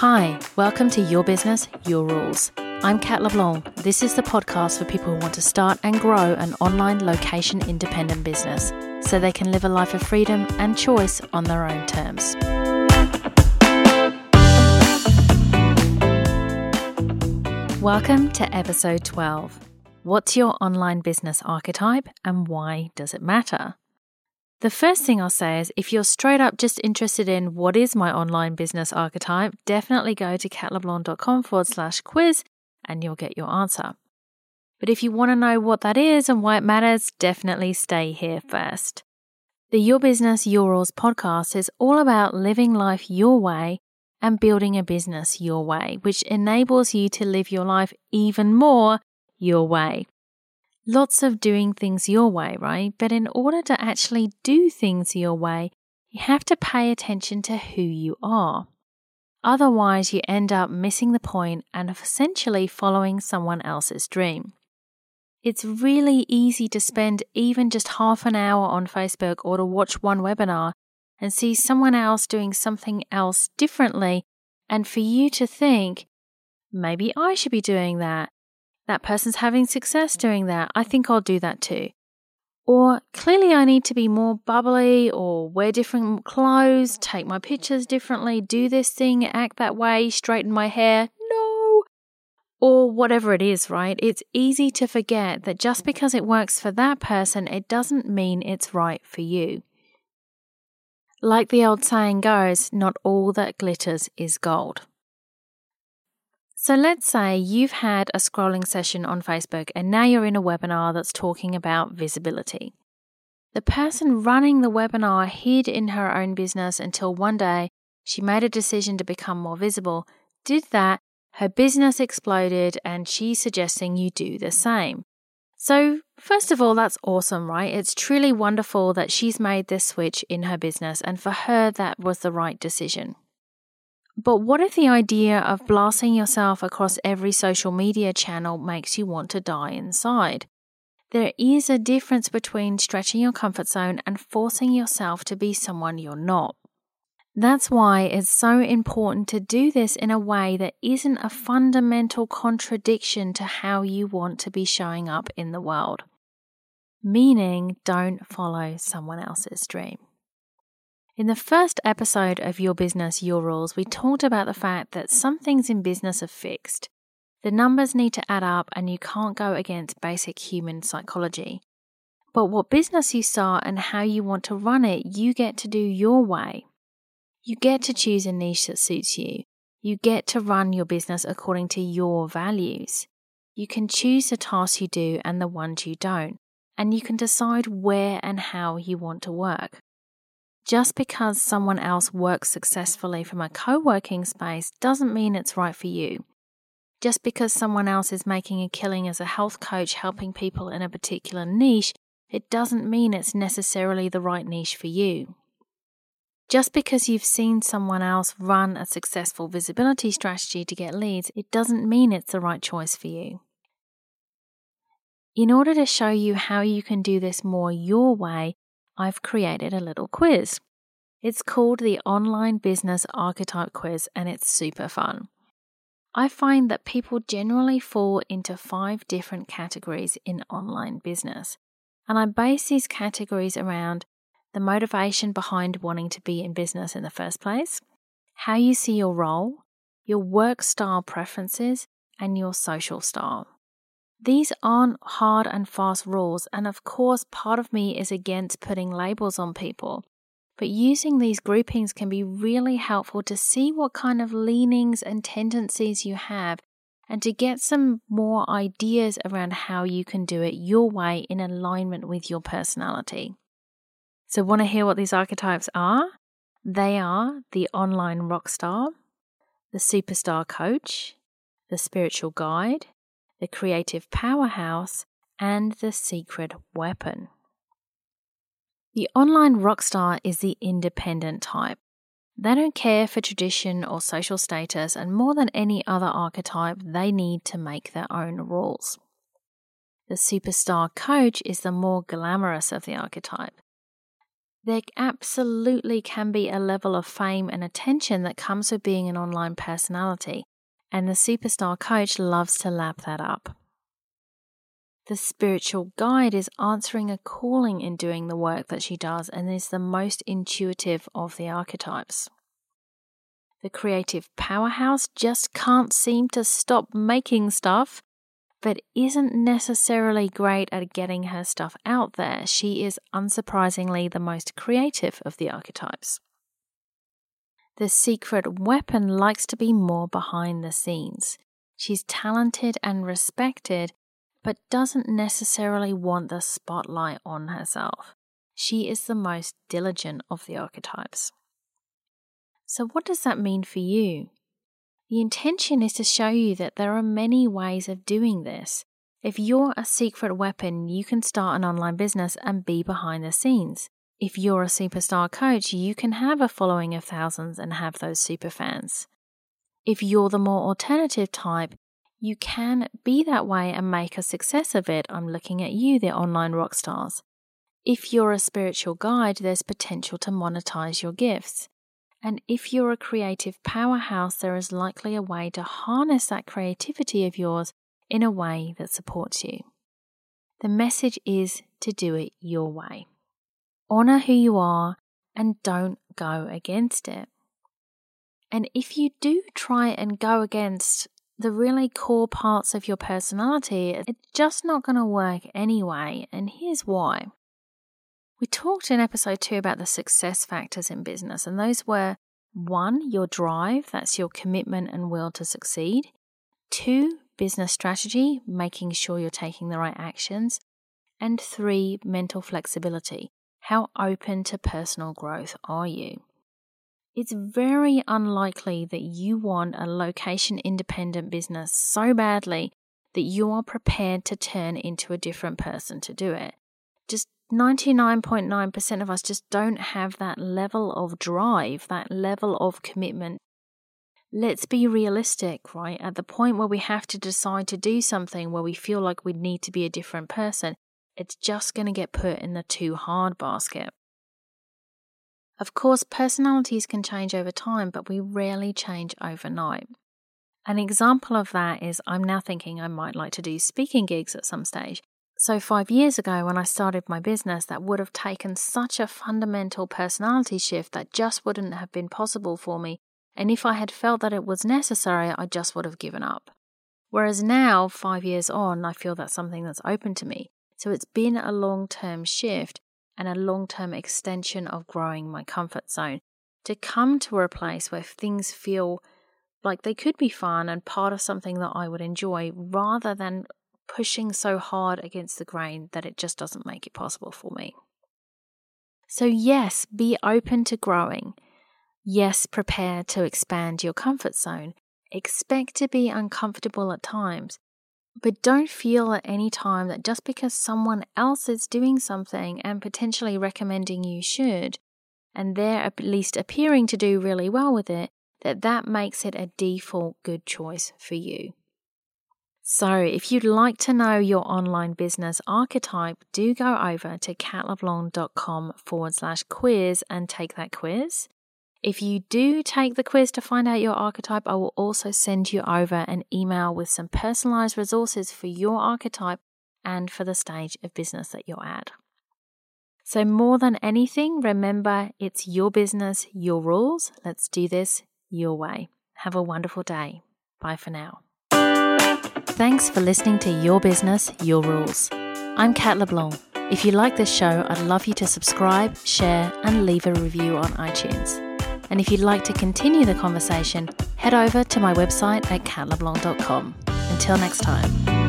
Hi, welcome to Your Business, Your Rules. I'm Cat LeBlanc. This is the podcast for people who want to start and grow an online location independent business so they can live a life of freedom and choice on their own terms. Welcome to episode 12. What's your online business archetype and why does it matter? The first thing I'll say is if you're straight up just interested in what is my online business archetype, definitely go to catleblanc.com forward slash quiz and you'll get your answer. But if you want to know what that is and why it matters, definitely stay here first. The Your Business, Your Rules podcast is all about living life your way and building a business your way, which enables you to live your life even more your way. Lots of doing things your way, right? But in order to actually do things your way, you have to pay attention to who you are. Otherwise, you end up missing the point and essentially following someone else's dream. It's really easy to spend even just half an hour on Facebook or to watch one webinar and see someone else doing something else differently, and for you to think, maybe I should be doing that. That person's having success doing that. I think I'll do that too. Or clearly, I need to be more bubbly or wear different clothes, take my pictures differently, do this thing, act that way, straighten my hair. No. Or whatever it is, right? It's easy to forget that just because it works for that person, it doesn't mean it's right for you. Like the old saying goes, not all that glitters is gold. So let's say you've had a scrolling session on Facebook and now you're in a webinar that's talking about visibility. The person running the webinar hid in her own business until one day she made a decision to become more visible, did that, her business exploded, and she's suggesting you do the same. So, first of all, that's awesome, right? It's truly wonderful that she's made this switch in her business, and for her, that was the right decision. But what if the idea of blasting yourself across every social media channel makes you want to die inside? There is a difference between stretching your comfort zone and forcing yourself to be someone you're not. That's why it's so important to do this in a way that isn't a fundamental contradiction to how you want to be showing up in the world. Meaning, don't follow someone else's dream. In the first episode of Your Business, Your Rules, we talked about the fact that some things in business are fixed. The numbers need to add up, and you can't go against basic human psychology. But what business you start and how you want to run it, you get to do your way. You get to choose a niche that suits you. You get to run your business according to your values. You can choose the tasks you do and the ones you don't, and you can decide where and how you want to work. Just because someone else works successfully from a co working space doesn't mean it's right for you. Just because someone else is making a killing as a health coach helping people in a particular niche, it doesn't mean it's necessarily the right niche for you. Just because you've seen someone else run a successful visibility strategy to get leads, it doesn't mean it's the right choice for you. In order to show you how you can do this more your way, I've created a little quiz. It's called the Online Business Archetype Quiz and it's super fun. I find that people generally fall into five different categories in online business, and I base these categories around the motivation behind wanting to be in business in the first place, how you see your role, your work style preferences, and your social style. These aren't hard and fast rules, and of course, part of me is against putting labels on people. But using these groupings can be really helpful to see what kind of leanings and tendencies you have and to get some more ideas around how you can do it your way in alignment with your personality. So, want to hear what these archetypes are? They are the online rock star, the superstar coach, the spiritual guide, the creative powerhouse, and the secret weapon. The online rock star is the independent type. They don't care for tradition or social status, and more than any other archetype, they need to make their own rules. The superstar coach is the more glamorous of the archetype. There absolutely can be a level of fame and attention that comes with being an online personality, and the superstar coach loves to lap that up. The spiritual guide is answering a calling in doing the work that she does and is the most intuitive of the archetypes. The creative powerhouse just can't seem to stop making stuff, but isn't necessarily great at getting her stuff out there. She is unsurprisingly the most creative of the archetypes. The secret weapon likes to be more behind the scenes. She's talented and respected, but doesn't necessarily want the spotlight on herself. She is the most diligent of the archetypes. So, what does that mean for you? The intention is to show you that there are many ways of doing this. If you're a secret weapon, you can start an online business and be behind the scenes. If you're a superstar coach, you can have a following of thousands and have those super fans. If you're the more alternative type, you can be that way and make a success of it. I'm looking at you, the online rock stars. If you're a spiritual guide, there's potential to monetize your gifts. And if you're a creative powerhouse, there is likely a way to harness that creativity of yours in a way that supports you. The message is to do it your way. Honor who you are and don't go against it. And if you do try and go against the really core parts of your personality, it's just not going to work anyway. And here's why. We talked in episode two about the success factors in business, and those were one, your drive, that's your commitment and will to succeed. Two, business strategy, making sure you're taking the right actions. And three, mental flexibility. How open to personal growth are you? It's very unlikely that you want a location independent business so badly that you are prepared to turn into a different person to do it. Just 99.9% of us just don't have that level of drive, that level of commitment. Let's be realistic, right? At the point where we have to decide to do something where we feel like we need to be a different person, it's just going to get put in the too hard basket. Of course, personalities can change over time, but we rarely change overnight. An example of that is I'm now thinking I might like to do speaking gigs at some stage. So, five years ago, when I started my business, that would have taken such a fundamental personality shift that just wouldn't have been possible for me. And if I had felt that it was necessary, I just would have given up. Whereas now, five years on, I feel that's something that's open to me. So, it's been a long term shift, and a long term extension of growing my comfort zone to come to a place where things feel like they could be fun and part of something that I would enjoy rather than pushing so hard against the grain that it just doesn't make it possible for me. So, yes, be open to growing. Yes, prepare to expand your comfort zone. Expect to be uncomfortable at times, but don't feel at any time that just because someone else is doing something and potentially recommending you should, and they're at least appearing to do really well with it, that that makes it a default good choice for you. So, if you'd like to know your online business archetype, do go over to catleblanc.com forward slash quiz and take that quiz. If you do take the quiz to find out your archetype, I will also send you over an email with some personalized resources for your archetype and for the stage of business that you're at. So, more than anything, remember it's your business, your rules. Let's do this your way. Have a wonderful day. Bye for now. Thanks for listening to Your Business, Your Rules. I'm Cat LeBlanc. If you like this show, I'd love you to subscribe, share, and leave a review on iTunes. And if you'd like to continue the conversation, head over to my website at catleblanc.com. Until next time.